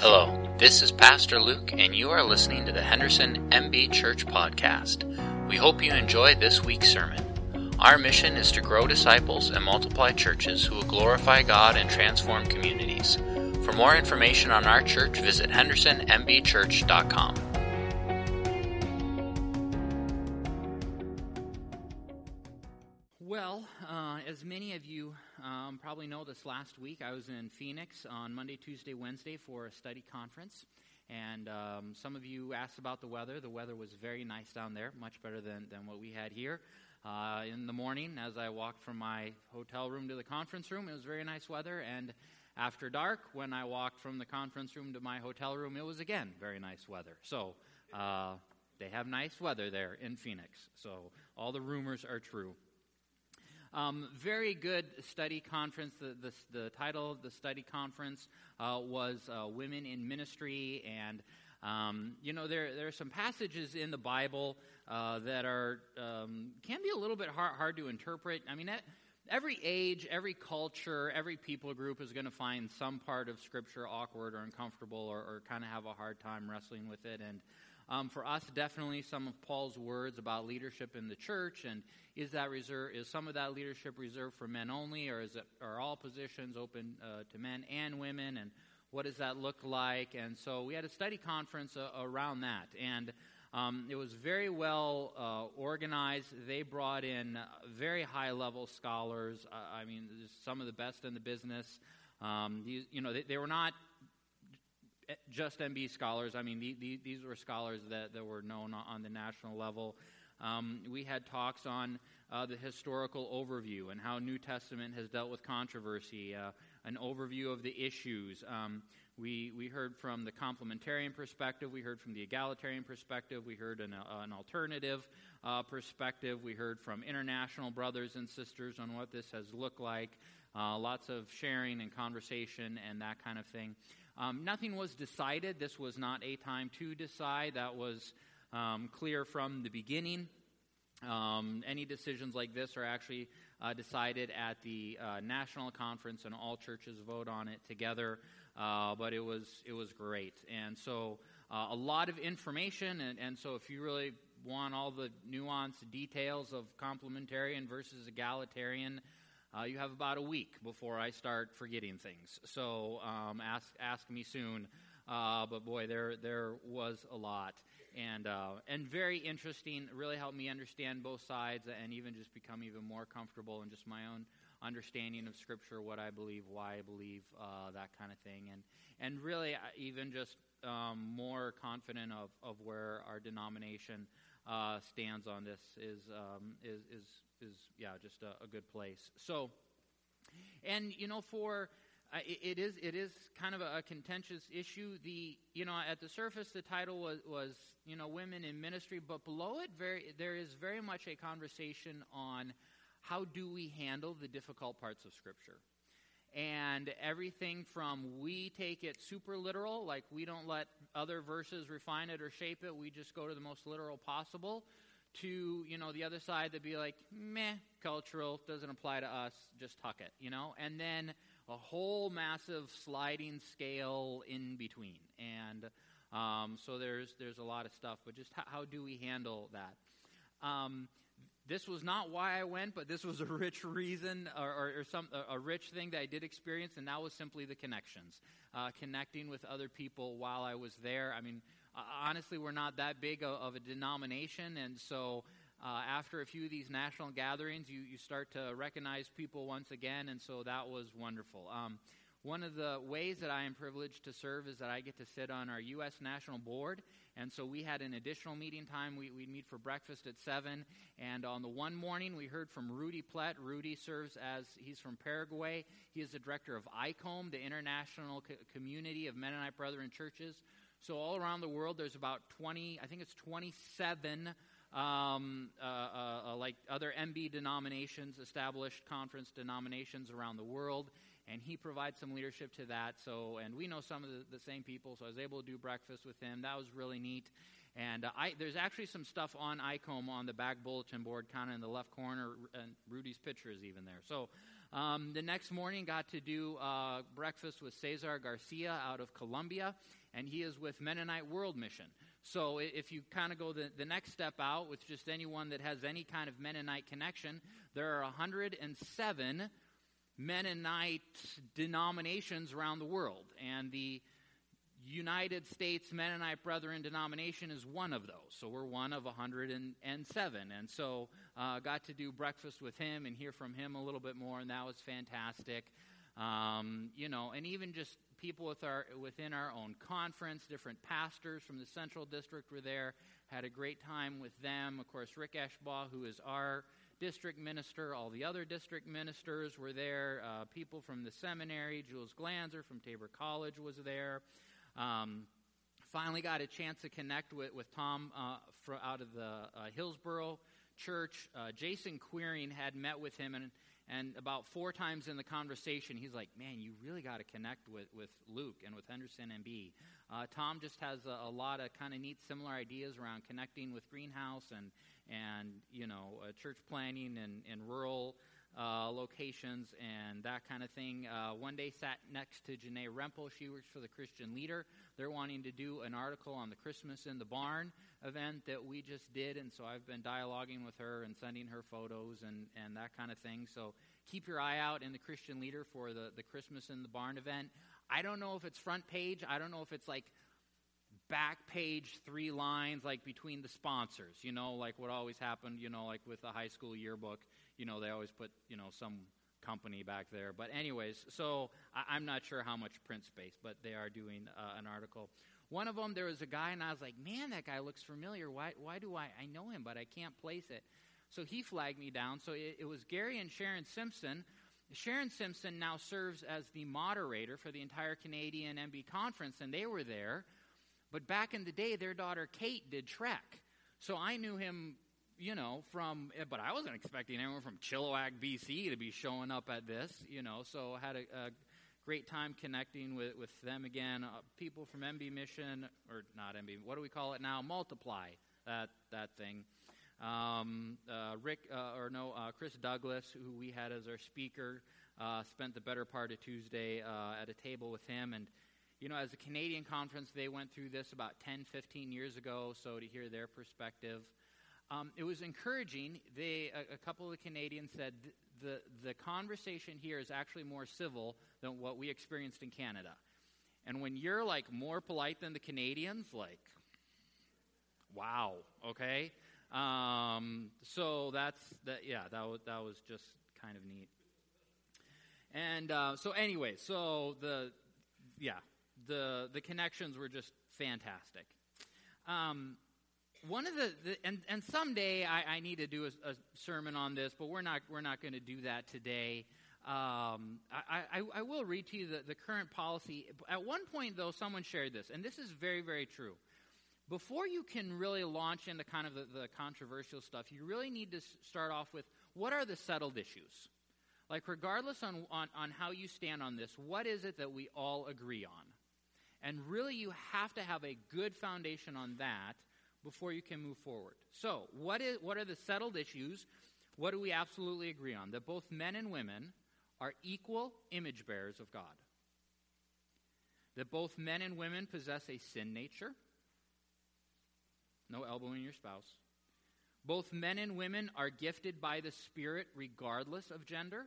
Hello, this is Pastor Luke, and you are listening to the Henderson MB Church Podcast. We hope you enjoy this week's sermon. Our mission is to grow disciples and multiply churches who will glorify God and transform communities. For more information on our church, visit hendersonmbchurch.com. probably know, this last week I was in Phoenix on Monday, Tuesday, Wednesday for a study conference. And um, some of you asked about the weather. The weather was very nice down there, much better than, than what we had here. Uh, in the morning, as I walked from my hotel room to the conference room, it was very nice weather. And after dark, when I walked from the conference room to my hotel room, it was again very nice weather. So uh, they have nice weather there in Phoenix. So all the rumors are true. Um, very good study conference. The, the, the, title of the study conference uh, was uh, Women in Ministry. And, um, you know, there, there are some passages in the Bible uh, that are, um, can be a little bit hard, hard to interpret. I mean, that, every age, every culture, every people group is going to find some part of Scripture awkward or uncomfortable or, or kind of have a hard time wrestling with it. And um, for us, definitely some of Paul's words about leadership in the church and is that reserve is some of that leadership reserved for men only, or is it are all positions open uh, to men and women? And what does that look like? And so we had a study conference uh, around that, and um, it was very well uh, organized. They brought in very high level scholars. I mean, some of the best in the business. Um, these, you know, they, they, were not just MB scholars. I mean, the, the, these were scholars that, that were known on the national level. Um, we had talks on uh, the historical overview and how New Testament has dealt with controversy, uh, an overview of the issues. Um, we, we heard from the complementarian perspective, we heard from the egalitarian perspective, we heard an, uh, an alternative uh, perspective, we heard from international brothers and sisters on what this has looked like. Uh, lots of sharing and conversation and that kind of thing. Um, nothing was decided. This was not a time to decide. That was um, clear from the beginning. Um, any decisions like this are actually uh, decided at the uh, national conference, and all churches vote on it together. Uh, but it was it was great, and so uh, a lot of information. And, and, so, if you really want all the nuanced details of complementarian versus egalitarian, uh, you have about a week before I start forgetting things. So um, ask ask me soon. Uh, but boy, there there was a lot and uh, and very interesting. Really helped me understand both sides, and even just become even more comfortable in just my own understanding of Scripture, what I believe, why I believe, uh, that kind of thing, and and really uh, even just um, more confident of, of where our denomination uh, stands on this is um, is is is yeah just a, a good place. So, and you know for uh, it is it is kind of a, contentious issue. The you know at the surface the title was was you know women in ministry, but below it very there is very much a conversation on how do we handle the difficult parts of Scripture, and everything from we take it super literal, like we don't let other verses refine it or shape it, we just go to the most literal possible. To you know the other side that be like meh cultural doesn't apply to us just tuck it you know and then a whole massive sliding scale in between. And um, so there's, there's a lot of stuff, but just how, how do we handle that? Um, this was not why I went, but this was a rich reason or, or, or some a, a, rich thing that I did experience, and that was simply the connections, uh, connecting with other people while I was there. I mean, honestly, we're not that big of, of a denomination, and so uh, after a few of these national gatherings, you, you start to recognize people once again, and so that was wonderful. Um, one of the ways that I am privileged to serve is that I get to sit on our U.S. National Board, and so we had an additional meeting time. We, we meet for breakfast at 7, and on the one morning, we heard from Rudy Plett. Rudy serves as, he's from Paraguay. He is the director of ICOM, the International Co- Community of Mennonite Brethren Churches. So all around the world, there's about 20, I think it's 27 um, uh, uh, uh, like other MB denominations, established conference denominations around the world. And he provides some leadership to that. So, and we know some of the, the same people, so I was able to do breakfast with him. That was really neat. And uh, I, there's actually some stuff on ICOM on the back bulletin board, kind of in the left corner, and Rudy's picture is even there. So, Um, the next morning, got to do uh, breakfast with Cesar Garcia out of Colombia, and he is with Mennonite World Mission. So if you kind of go the, the next step out with just anyone that has any kind of Mennonite connection, there are 107 Mennonite denominations around the world. And the United States Mennonite Brethren denomination is one of those. So we're one of 107. And so uh, got to do breakfast with him and hear from him a little bit more, and that was fantastic. Um, you know, and even just people with our, within our own conference, different pastors from the Central District were there, had a great time with them. Of course, Rick Eschbaugh, who is our district minister, all the other district ministers were there. Uh, people from the seminary, Jules Glanzer from Tabor College was there. Um, finally got a chance to connect with, with Tom uh, out of the uh, Hillsboro church. Uh, Jason Queering had met with him and and about four times in the conversation, he's like, Man, you really got to connect with, with Luke and with Henderson MB. Uh, Tom just has a, a lot of kind of neat, similar ideas around connecting with Greenhouse and, and you know, uh, church planning and, and rural uh, locations and that kind of thing. Uh, one day sat next to Janae Rempel. She works for the Christian Leader. They're wanting to do an article on the Christmas in the Barn event that we just did, and so I've been dialoguing with her and sending her photos and, and that kind of thing. So keep your eye out in the Christian Leader for the, the Christmas in the Barn event. I don't know if it's front page. I don't know if it's like back page three lines like between the sponsors you know like what always happened you know like with the high school yearbook you know they always put you know some company back there. But, anyways, so I, am not sure how much print space, but they are doing uh, an article. One of them, there was a guy, and I was like, man, that guy looks familiar. Why, why do I, I know him, but I can't place it? So he flagged me down. So it, it was Gary and Sharon Simpson. Sharon Simpson now serves as the moderator for the entire Canadian MB conference, and they were there. But back in the day, their daughter Kate did Trek. So I knew him you know, from, eh, but I wasn't expecting anyone from Chilliwack, BC to be showing up at this, you know, so I had a, a great time connecting with, with them again. Uh, people from MB Mission, or not MB, what do we call it now? Multiply, that, that thing. Um, uh, Rick, uh, or no, uh, Chris Douglas, who we had as our speaker, uh, spent the better part of Tuesday uh, at a table with him. And, you know, as a Canadian conference, they went through this about 10, 15 years ago, so to hear their perspective. Um, it was encouraging. They, a, a, couple of the Canadians said the, the conversation here is actually more civil than what we experienced in Canada. And when you're like more polite than the Canadians, like, wow, okay? Um, so that's, that, yeah, that was, that was just kind of neat. And uh, so, anyway, so the, yeah, the, the connections were just fantastic. Um, one of the, the, and, and someday I, I need to do a, a, sermon on this, but we're not we're not going to do that today. Um, I, I, I, will read to you the, the current policy. At one point, though, someone shared this, and this is very very true. Before you can really launch into kind of the, the controversial stuff, you really need to start off with what are the settled issues. Like, regardless on, on, on how you stand on this, what is it that we all agree on? And really, you have to have a good foundation on that before you can move forward. So, what, is, what are the settled issues? What do we absolutely agree on? That both men and women are equal image bearers of God. That both men and women possess a sin nature. No elbowing your spouse. Both men and women are gifted by the Spirit regardless of gender.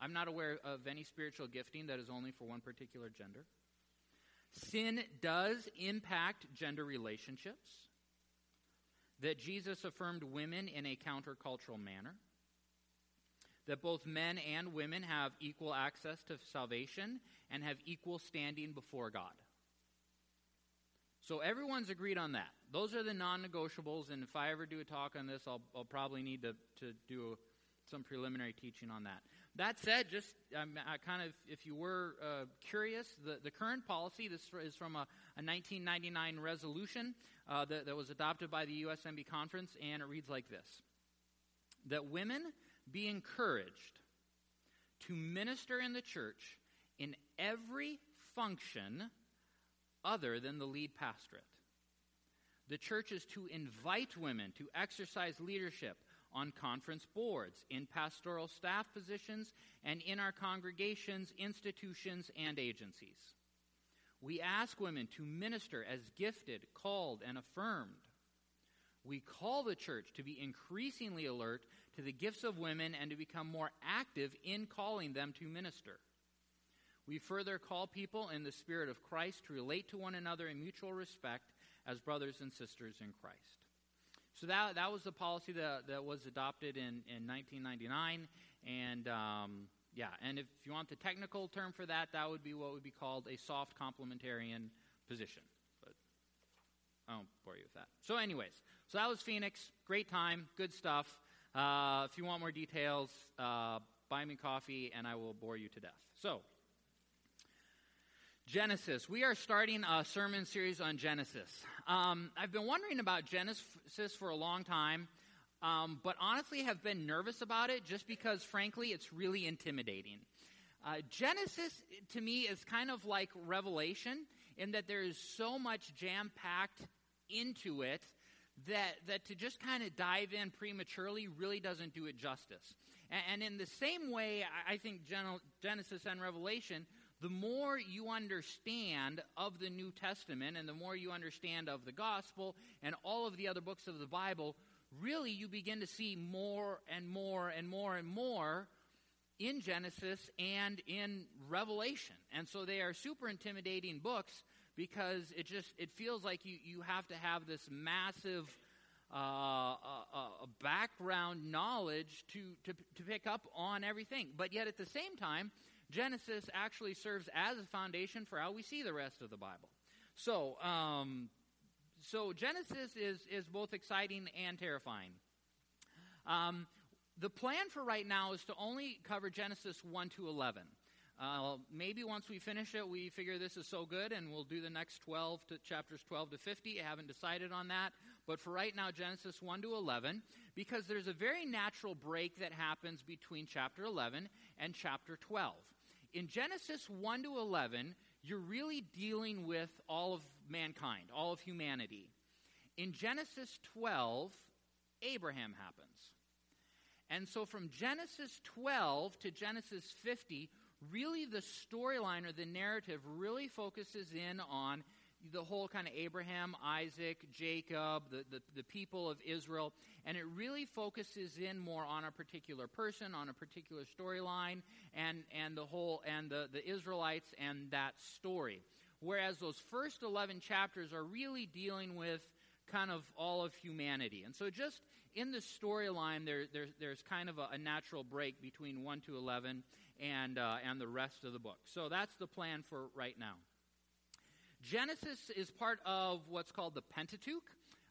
I'm not aware of any spiritual gifting that is only for one particular gender. Sin does impact gender relationships that Jesus affirmed women in a countercultural manner, that both men and women have equal access to salvation and have equal standing before God. So everyone's agreed on that. Those are the non negotiables, and if I ever do a talk on this, I'll, I'll probably need to, to do some preliminary teaching on that. That said, just um, I kind of, if you were uh, curious, the, the current policy, this is from a, a 1999 resolution uh, that, that was adopted by the USMB conference, and it reads like this That women be encouraged to minister in the church in every function other than the lead pastorate. The church is to invite women to exercise leadership on conference boards, in pastoral staff positions, and in our congregations, institutions, and agencies. We ask women to minister as gifted, called, and affirmed. We call the church to be increasingly alert to the gifts of women and to become more active in calling them to minister. We further call people in the Spirit of Christ to relate to one another in mutual respect as brothers and sisters in Christ. So that, that was the policy that, that was adopted in, in 1999. And um, yeah, and if you want the technical term for that, that would be what would be called a soft complementarian position. But I won't bore you with that. So, anyways, so that was Phoenix. Great time, good stuff. Uh, if you want more details, uh, buy me coffee and I will bore you to death. So, Genesis. We are starting a sermon series on Genesis. Um, I've been wondering about Genesis for a long time, um, but honestly have been nervous about it just because, frankly, it's really intimidating. Uh, Genesis, to me, is kind of like Revelation in that there is so much jam packed into it that, that to just kind of dive in prematurely really doesn't do it justice. And, and in the same way, I think Genesis and Revelation the more you understand of the New Testament and the more you understand of the gospel and all of the other books of the Bible, really you begin to see more and more and more and more in Genesis and in Revelation. And so they are super intimidating books because it just it feels like you, you have to have this massive uh, uh, uh, background knowledge to, to, to pick up on everything. But yet at the same time, Genesis actually serves as a foundation for how we see the rest of the Bible. So, um, so Genesis is, is both exciting and terrifying. Um, the plan for right now is to only cover Genesis 1 to 11. Uh, maybe once we finish it, we figure this is so good and we'll do the next 12 to chapters 12 to 50. I haven't decided on that. But for right now, Genesis 1 to 11, because there's a very natural break that happens between chapter 11 and chapter 12 in Genesis 1 to 11, you're really dealing with all of mankind, all of humanity. In Genesis 12, Abraham happens. And so from Genesis 12 to Genesis 50, really the storyline or the narrative really focuses in on the whole kind of Abraham, Isaac, Jacob, the, the, the, people of Israel, and it really focuses in more on a particular person, on a particular storyline, and, and the whole, and the, the Israelites and that story. Whereas those first 11 chapters are really dealing with kind of all of humanity. And so just in the storyline, there, there, there's kind of a, a, natural break between 1 to 11 and, uh, and the rest of the book. So that's the plan for right now. Genesis is part of what's called the Pentateuch.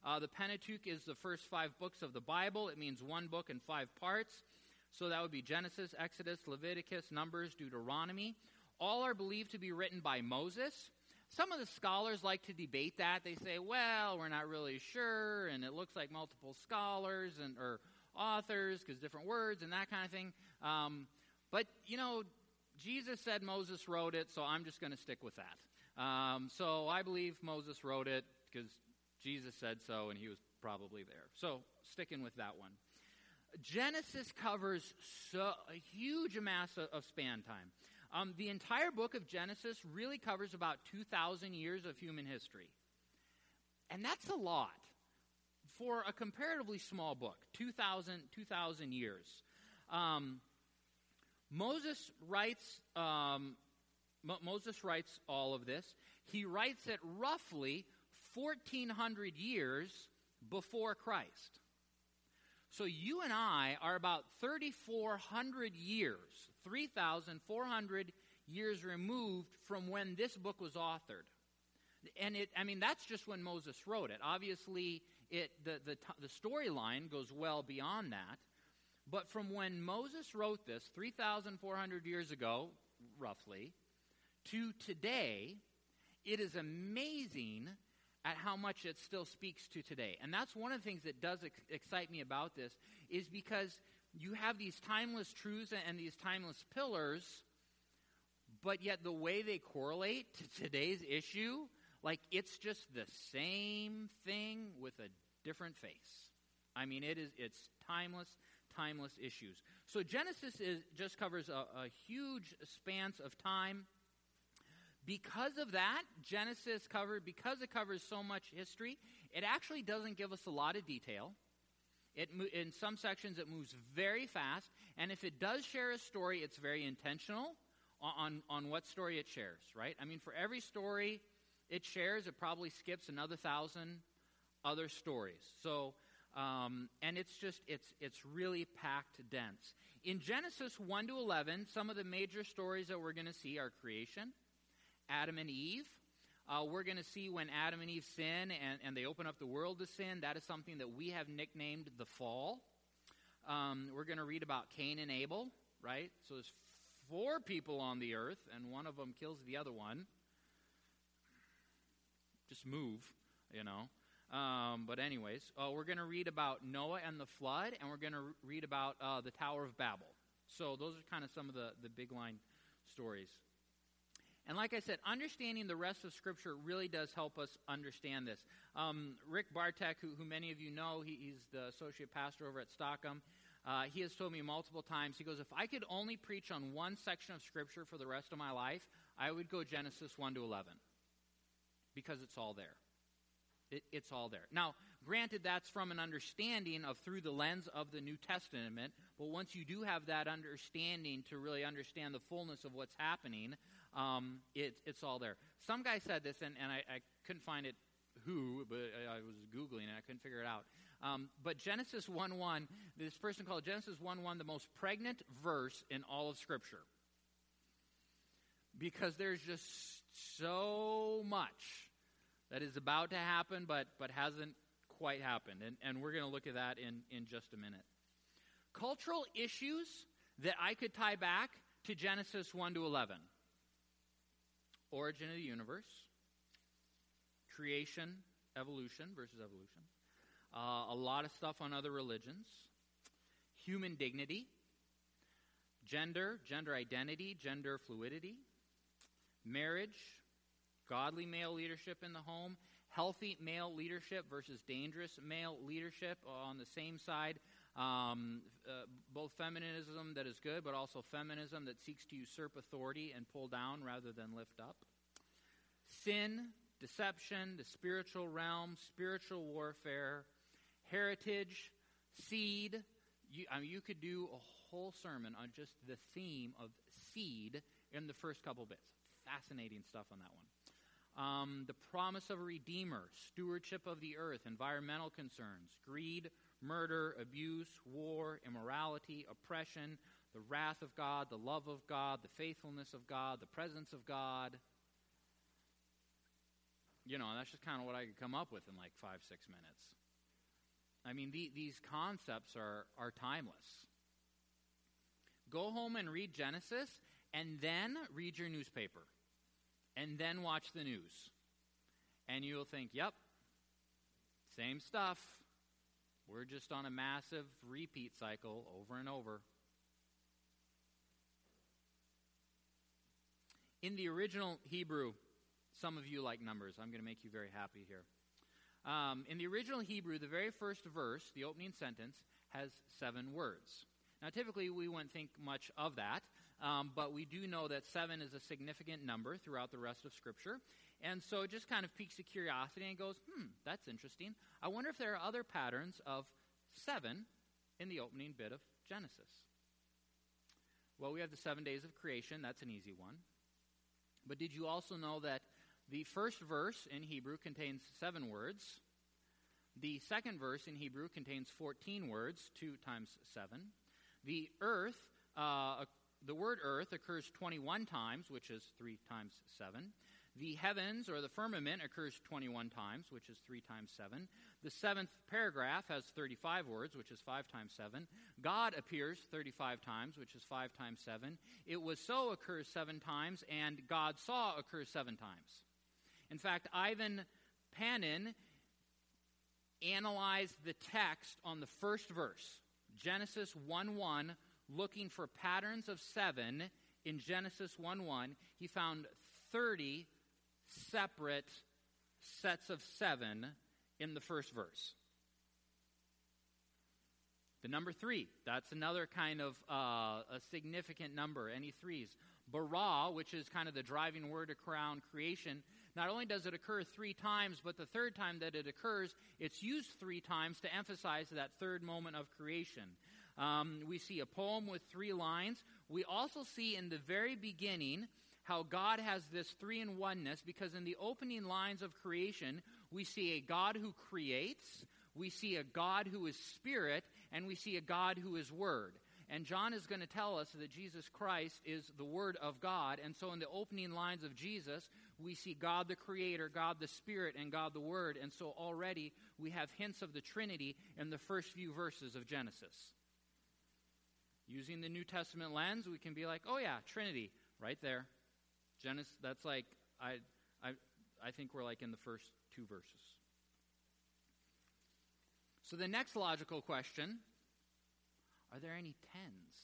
Uh, the Pentateuch is the first five books of the Bible. It means one book in five parts. So that would be Genesis, Exodus, Leviticus, Numbers, Deuteronomy. All are believed to be written by Moses. Some of the scholars like to debate that. They say, well, we're not really sure, and it looks like multiple scholars and or authors because different words and that kind of thing. Um, but, you know, Jesus said Moses wrote it, so I'm just going to stick with that. Um, so I believe Moses wrote it because Jesus said so and he was probably there. So sticking with that one. Genesis covers so, a huge amount of, span time. Um, the entire book of Genesis really covers about 2,000 years of human history. And that's a lot for a comparatively small book 2,000 2, years. Um, Moses writes um, Mo- Moses writes all of this. He writes it roughly 1,400 years before Christ. So you and I are about 3,400 years, 3,400 years removed from when this book was authored. And it, I mean, that's just when Moses wrote it. Obviously, it, the, the, the storyline goes well beyond that. But from when Moses wrote this, 3,400 years ago, roughly, to today, it is amazing at how much it still speaks to today. And that's one of the things that does ex- excite me about this is because you have these timeless truths and these timeless pillars, but yet the way they correlate to today's issue, like it's just the same thing with a different face. I mean, it is it's timeless, timeless issues. So Genesis is, just covers a, a huge span of time. Because of that, Genesis covered because it covers so much history, it actually doesn't give us a lot of detail. It, in some sections, it moves very fast, and if it does share a story, it's very intentional on, on what story it shares, right? I mean, for every story it shares, it probably skips another thousand other stories. So, um, and it's just, it's, it's really packed dense. In Genesis 1 to 11, some of the major stories that we're going to see are creation, Adam and Eve, uh, we're going to see when Adam and Eve sin and, and they open up the world to sin. That is something that we have nicknamed the fall. Um, we're going to read about Cain and Abel, right? So there's four people on the earth, and one of them kills the other one. Just move, you know. Um, but, anyways, uh, we're going to read about Noah and the flood, and we're going to read about uh, the Tower of Babel. So, those are kind of some of the, the big line stories. And like I said, understanding the rest of Scripture really does help us understand this. Um, Rick Bartek, who, who, many of you know, he, he's the associate pastor over at Stockholm. Uh, he has told me multiple times, he goes, if I could only preach on one section of Scripture for the rest of my life, I would go Genesis 1 to 11 because it's all there. It, it's all there. Now, granted, that's from an understanding of through the lens of the New Testament, but once you do have that understanding to really understand the fullness of what's happening, um, it, it's all there. Some guy said this, and, and I, I, couldn't find it who, but I, was Googling and I couldn't figure it out. Um, but Genesis 1 1, this person called Genesis 1 1 the most pregnant verse in all of Scripture. Because there's just so much that is about to happen, but, but hasn't quite happened. And, and we're going to look at that in, in just a minute. Cultural issues that I could tie back to Genesis 1 to 11 origin of the universe, creation, evolution versus evolution, uh, a lot of stuff on other religions, human dignity, gender, gender identity, gender fluidity, marriage, godly male leadership in the home, healthy male leadership versus dangerous male leadership on the same side. Um, uh, both feminism that is good, but also feminism that seeks to usurp authority and pull down rather than lift up. Sin, deception, the spiritual realm, spiritual warfare, heritage, seed. You, I mean, you could do a whole sermon on just the theme of seed in the first couple bits. Fascinating stuff on that one. Um, the promise of a redeemer, stewardship of the earth, environmental concerns, greed, murder, abuse, war, immorality, oppression, the wrath of God, the love of God, the faithfulness of God, the presence of God. You know, that's just kind of what I could come up with in like five, six minutes. I mean, the, these concepts are, are timeless. Go home and read Genesis, and then read your newspaper, and then watch the news. And you'll think, yep, same stuff. We're just on a massive repeat cycle over and over. In the original Hebrew, some of you like numbers. I'm going to make you very happy here. Um, in the original Hebrew, the very first verse, the opening sentence, has seven words. Now, typically, we wouldn't think much of that, um, but we do know that seven is a significant number throughout the rest of Scripture. And so it just kind of piques the curiosity and goes, hmm, that's interesting. I wonder if there are other patterns of seven in the opening bit of Genesis. Well, we have the seven days of creation. That's an easy one. But did you also know that the first verse in Hebrew contains seven words? The second verse in Hebrew contains 14 words, 2 times 7. The earth, uh, the word earth occurs 21 times, which is 3 times 7. The heavens or the firmament occurs 21 times, which is 3 times 7. The seventh paragraph has 35 words, which is 5 times 7. God appears 35 times, which is 5 times 7. It was so occurs 7 times, and God saw occurs 7 times. In fact, Ivan Panin analyzed the text on the first verse, Genesis 1 1, looking for patterns of 7 in Genesis 1 1. He found 30 separate sets of seven in the first verse. The number three, that's another kind of uh, a significant number, any threes. Bara, which is kind of the driving word around creation, not only does it occur three times, but the third time that it occurs, it's used three times to emphasize that third moment of creation. Um, we see a poem with three lines. We also see in the very beginning how God has this three in oneness because in the opening lines of creation, we see a God who creates, we see a God who is spirit, and we see a God who is word. And John is going to tell us that Jesus Christ is the Word of God. And so, in the opening lines of Jesus, we see God the Creator, God the Spirit, and God the Word. And so already we have hints of the Trinity in the first few verses of Genesis. Using the New Testament lens, we can be like, oh yeah, Trinity, right there. Genesis, that's like, I, I, I think we're like in the first two verses. So the next logical question are there any tens?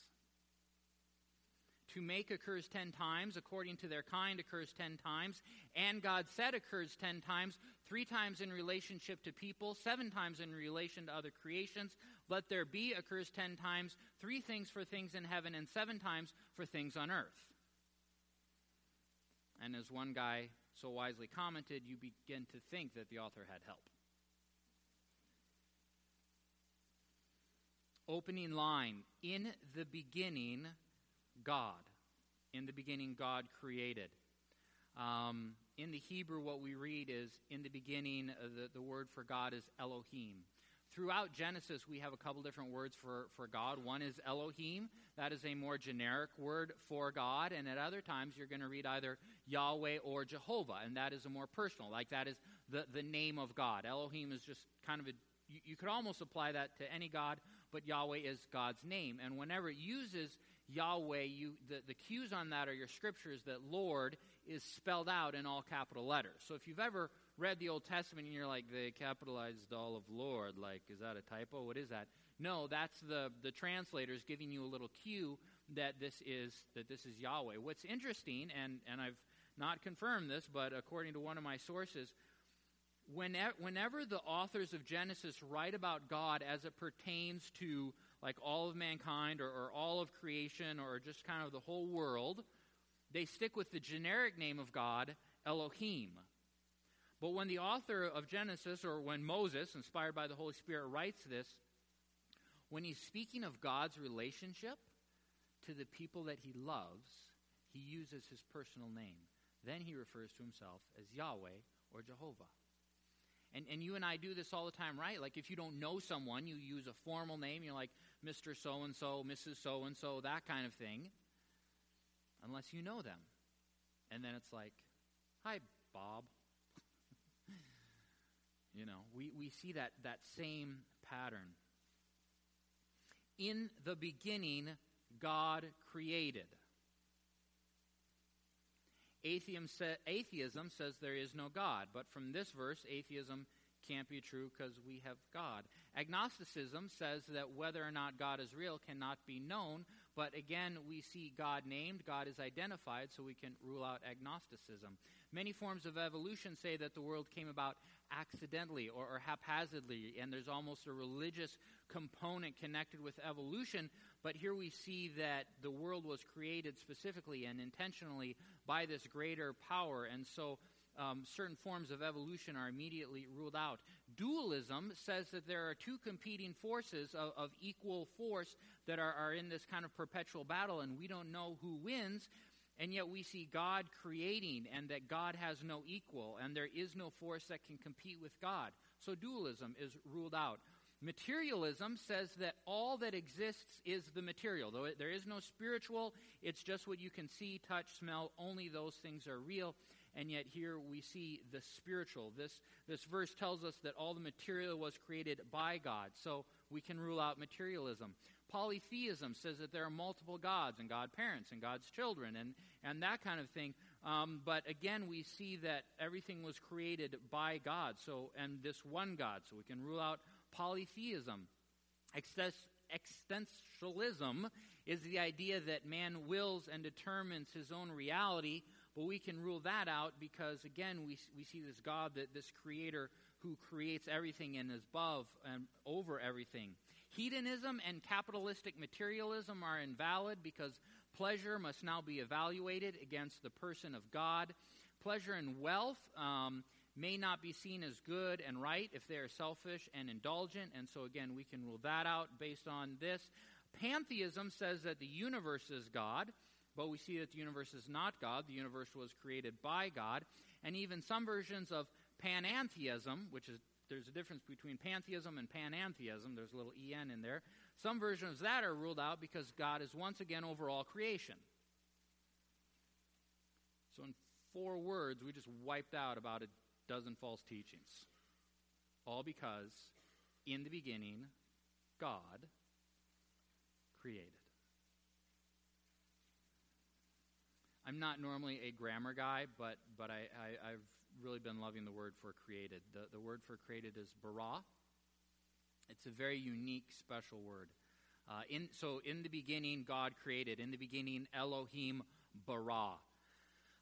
To make occurs ten times, according to their kind occurs ten times, and God said occurs ten times, three times in relationship to people, seven times in relation to other creations. Let there be occurs ten times, three things for things in heaven, and seven times for things on earth. And as one guy so wisely commented, you begin to think that the author had help. Opening line In the beginning, God. In the beginning, God created. Um, in the Hebrew, what we read is in the beginning, uh, the, the word for God is Elohim. Throughout Genesis, we have a couple different words for, for God. One is Elohim, that is a more generic word for God. And at other times, you're going to read either Yahweh or Jehovah, and that is a more personal, like that is the, the name of God. Elohim is just kind of a, you, you could almost apply that to any God, but Yahweh is God's name. And whenever it uses Yahweh, you, the, the cues on that are your scriptures that Lord is spelled out in all capital letters. So if you've ever read the Old Testament and you're like, they capitalized all of Lord, like, is that a typo? What is that? No, that's the, the translators giving you a little cue that this is that this is Yahweh. What's interesting, and, and I've not confirmed this, but according to one of my sources, whenever, whenever the authors of Genesis write about God as it pertains to like all of mankind or, or all of creation or just kind of the whole world, they stick with the generic name of God, Elohim. But when the author of Genesis, or when Moses, inspired by the Holy Spirit, writes this, when he's speaking of God's relationship to the people that he loves, he uses his personal name. Then he refers to himself as Yahweh or Jehovah. And, and you and I do this all the time, right? Like if you don't know someone, you use a formal name. You're like Mr. So and so, Mrs. So and so, that kind of thing. Unless you know them. And then it's like, hi, Bob. You know, we, we see that, that same pattern. In the beginning, God created. Atheism, sa- atheism says there is no God, but from this verse, atheism can't be true because we have God. Agnosticism says that whether or not God is real cannot be known, but again, we see God named, God is identified, so we can rule out agnosticism. Many forms of evolution say that the world came about accidentally or, or haphazardly, and there's almost a religious component connected with evolution. But here we see that the world was created specifically and intentionally by this greater power. And so um, certain forms of evolution are immediately ruled out. Dualism says that there are two competing forces of, of equal force that are, are in this kind of perpetual battle, and we don't know who wins. And yet we see God creating and that God has no equal and there is no force that can compete with God. So dualism is ruled out. Materialism says that all that exists is the material. Though there is no spiritual, it's just what you can see, touch, smell. Only those things are real. And yet here we see the spiritual. This, this verse tells us that all the material was created by God. So we can rule out materialism. Polytheism says that there are multiple gods and God parents and God's children and, and that kind of thing. Um, but again, we see that everything was created by God. So and this one God. So we can rule out polytheism. Existentialism is the idea that man wills and determines his own reality, but we can rule that out because, again, we, we see this God, that this creator who creates everything and is above and over everything. Hedonism and capitalistic materialism are invalid because pleasure must now be evaluated against the person of God. Pleasure and wealth um, may not be seen as good and right if they are selfish and indulgent, and so again, we can rule that out based on this. Pantheism says that the universe is God, but we see that the universe is not God. The universe was created by God. And even some versions of panentheism, which is there's a difference between pantheism and panentheism. There's a little en in there. Some versions of that are ruled out because God is once again over all creation. So, in four words, we just wiped out about a dozen false teachings. All because, in the beginning, God created. I'm not normally a grammar guy, but, but I, I, have really been loving the word for created. The, the word for created is bara. It's a very unique, special word. Uh, in, so, in the beginning, God created. In the beginning, Elohim bara.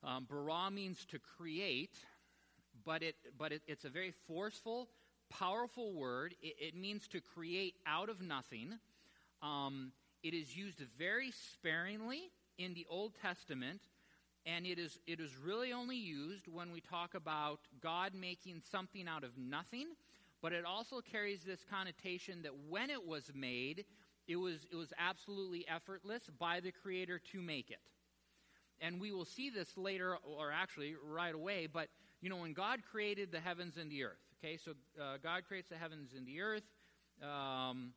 Um, bara means to create, but, it, but it, it's a very forceful, powerful word. It, it means to create out of nothing. Um, it is used very sparingly in the Old Testament, and it is, it is really only used when we talk about God making something out of nothing, but it also carries this connotation that when it was made, it was, it was absolutely effortless by the Creator to make it. And we will see this later, or actually right away, but you know, when God created the heavens and the earth, okay, so uh, God creates the heavens and the earth. Um,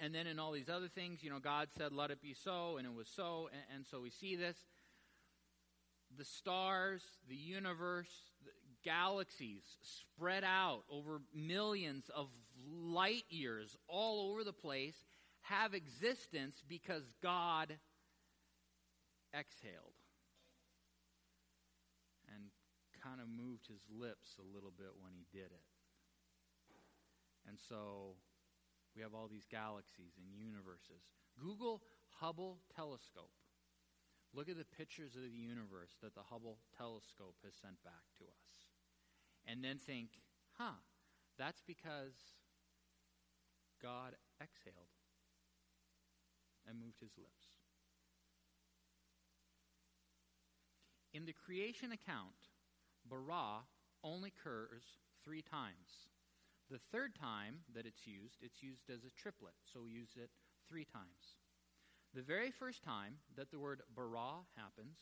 and then in all these other things, you know, God said, let it be so, and it was so. And, and so we see this. The stars, the universe, the galaxies spread out over millions of light years all over the place have existence because God exhaled and kind of moved his lips a little bit when he did it. And so we have all these galaxies and universes. Google Hubble telescope. Look at the pictures of the universe that the Hubble telescope has sent back to us. And then think, huh, that's because God exhaled and moved his lips. In the creation account, bara only occurs three times. The third time that it's used, it's used as a triplet, so we use it three times. The very first time that the word bara happens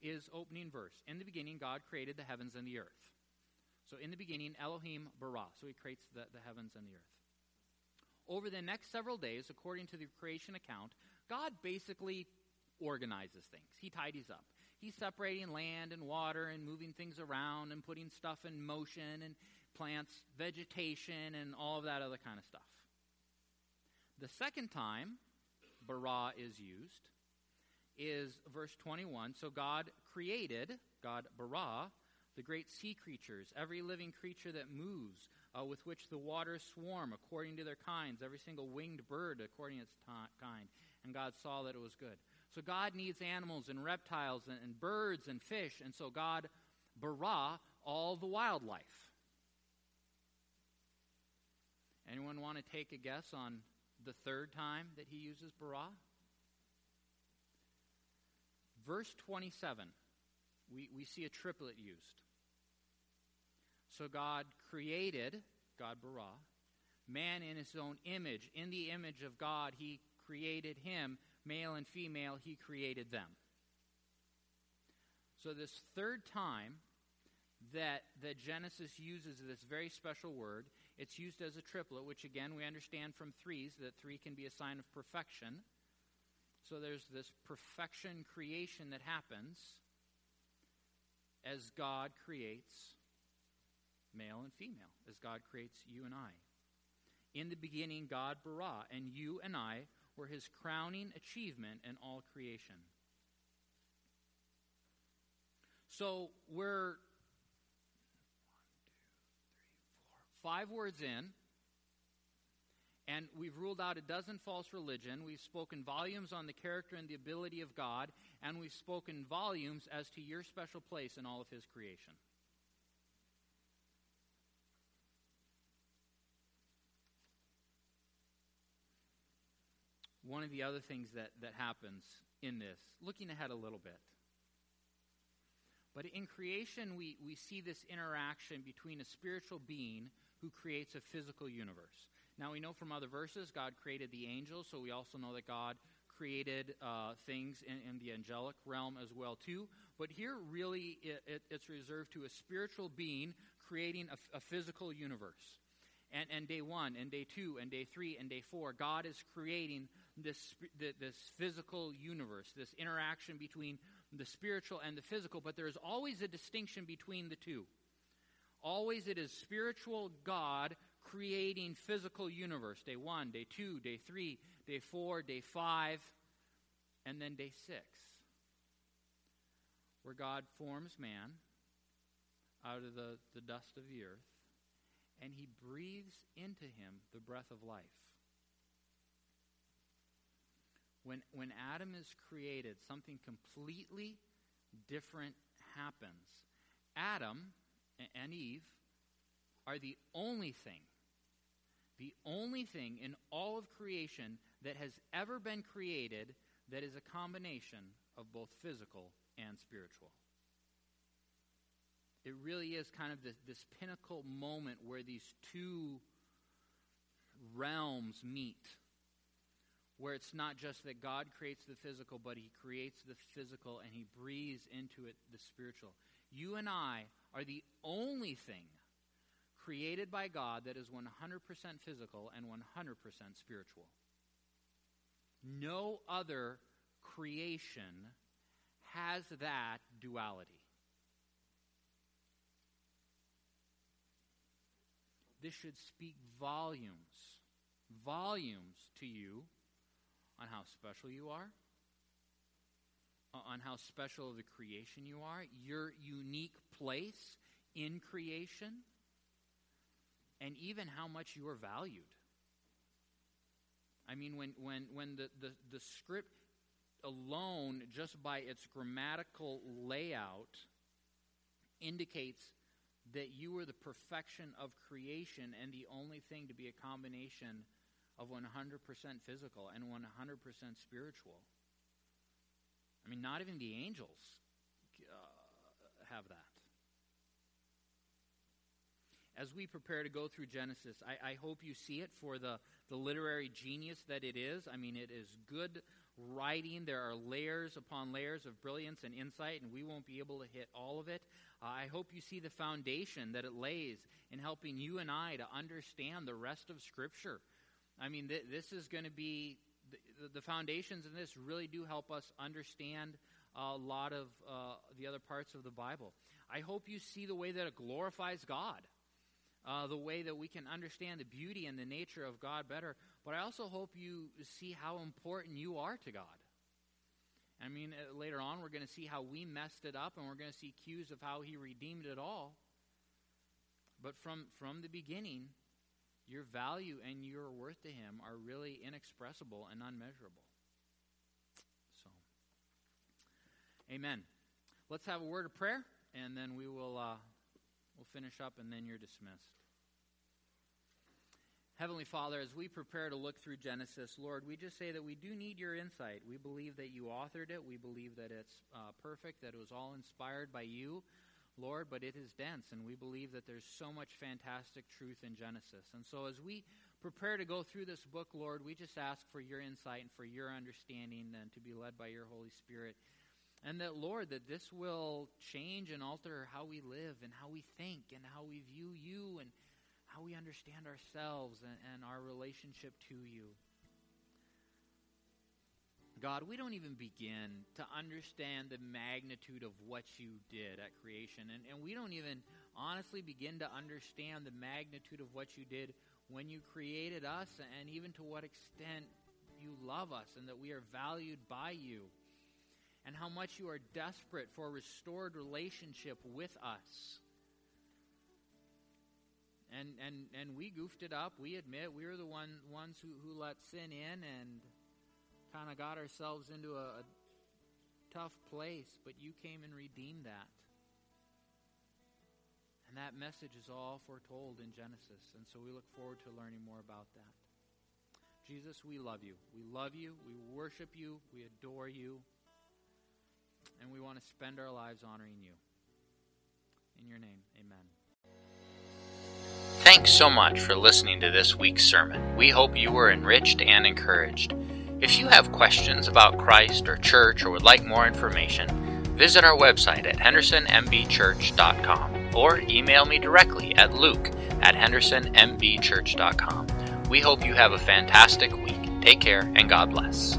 is opening verse. In the beginning, God created the heavens and the earth. So in the beginning, Elohim bara. So he creates the, the heavens and the earth. Over the next several days, according to the creation account, God basically organizes things. He tidies up. He's separating land and water and moving things around and putting stuff in motion and plants, vegetation, and all of that other kind of stuff. The second time bara is used is verse 21. So God created, God bara, the great sea creatures, every living creature that moves, uh, with which the waters swarm according to their kinds, every single winged bird according to its t- kind. And God saw that it was good. So God needs animals and reptiles and, and birds and fish, and so God bara all the wildlife. Anyone want to take a guess on the third time that he uses bara? Verse 27, we, we see a triplet used. So God created, God bara, man in his own image. In the image of God, he created him. Male and female, he created them. So, this third time that, that Genesis uses this very special word it's used as a triplet, which again we understand from threes that three can be a sign of perfection. So there's this perfection creation that happens as God creates male and female, as God creates you and I. In the beginning, God bara, and you and I were his crowning achievement in all creation. So we're five words in, and we've ruled out a dozen false religion. We've spoken volumes on the character and the ability of God, and we've spoken volumes as to your special place in all of His creation. one of the other things that, that happens in this, looking ahead a little bit. But in creation, we, we see this interaction between a spiritual being who creates a physical universe. Now, we know from other verses God created the angels, so we also know that God created uh, things in, in, the angelic realm as well, too. But here, really, it, it, it's reserved to a spiritual being creating a, a physical universe. And, and, day one, and day two, and day three, and day four, God is creating this, this physical universe, this interaction between the spiritual and the physical, but there is always a distinction between the two. Always it is spiritual God creating physical universe. Day one, day two, day three, day four, day five, and then day six, where God forms man out of the, the dust of the earth, and he breathes into him the breath of life. When, when Adam is created, something completely different happens. Adam and Eve are the only thing, the only thing in all of creation that has ever been created that is a combination of both physical and spiritual. It really is kind of this, this pinnacle moment where these two realms meet where it's not just that God creates the physical, but He creates the physical and He breathes into it the spiritual. You and I are the only thing created by God that is 100% physical and 100% spiritual. No other creation has that duality. This should speak volumes, volumes to you on how special you are, uh, on how special the creation you are, your unique place in creation, and even how much you are valued. I mean, when, when, when the, the, the script alone, just by its grammatical layout, indicates that you are the perfection of creation and the only thing to be a combination of 100% physical and 100% spiritual. I mean, not even the angels uh, have that. As we prepare to go through Genesis, I, I hope you see it for the, the literary genius that it is. I mean, it is good writing. There are layers upon layers of brilliance and insight, and we won't be able to hit all of it. Uh, I hope you see the foundation that it lays in helping you and I to understand the rest of Scripture. I mean, th- this is going to be the, the, foundations in this really do help us understand a lot of uh, the other parts of the Bible. I hope you see the way that it glorifies God, uh, the way that we can understand the beauty and the nature of God better. But I also hope you see how important you are to God. I mean, uh, later on, we're going to see how we messed it up, and we're going to see cues of how He redeemed it all. But from, from the beginning, your value and your worth to Him are really inexpressible and unmeasurable. So, amen. Let's have a word of prayer, and then we will uh, we'll finish up, and then you're dismissed. Heavenly Father, as we prepare to look through Genesis, Lord, we just say that we do need your insight. We believe that you authored it. We believe that it's uh, perfect, that it was all inspired by you. Lord, but it is dense, and we believe that there's so much fantastic truth in Genesis. And so, as we prepare to go through this book, Lord, we just ask for your insight and for your understanding and to be led by your Holy Spirit. And that, Lord, that this will change and alter how we live and how we think and how we view you and how we understand ourselves and, and our relationship to you. God, we don't even begin to understand the magnitude of what you did at creation. And, and we don't even honestly begin to understand the magnitude of what you did when you created us and even to what extent you love us and that we are valued by you. And how much you are desperate for a restored relationship with us. And, and, and we goofed it up. We admit we were the one, ones who, who let sin in and kind of got ourselves into a, a tough place, but you came and redeemed that. And that message is all foretold in Genesis, and so we look forward to learning more about that. Jesus, we love you. We love you. We worship you. We adore you. And we want to spend our lives honoring you. In your name, amen. Thanks so much for listening to this week's sermon. We hope you were enriched and encouraged. If you have questions about Christ or church or would like more information, visit our website at hendersonmbchurch.com or email me directly at luke at hendersonmbchurch.com. We hope you have a fantastic week. Take care and God bless.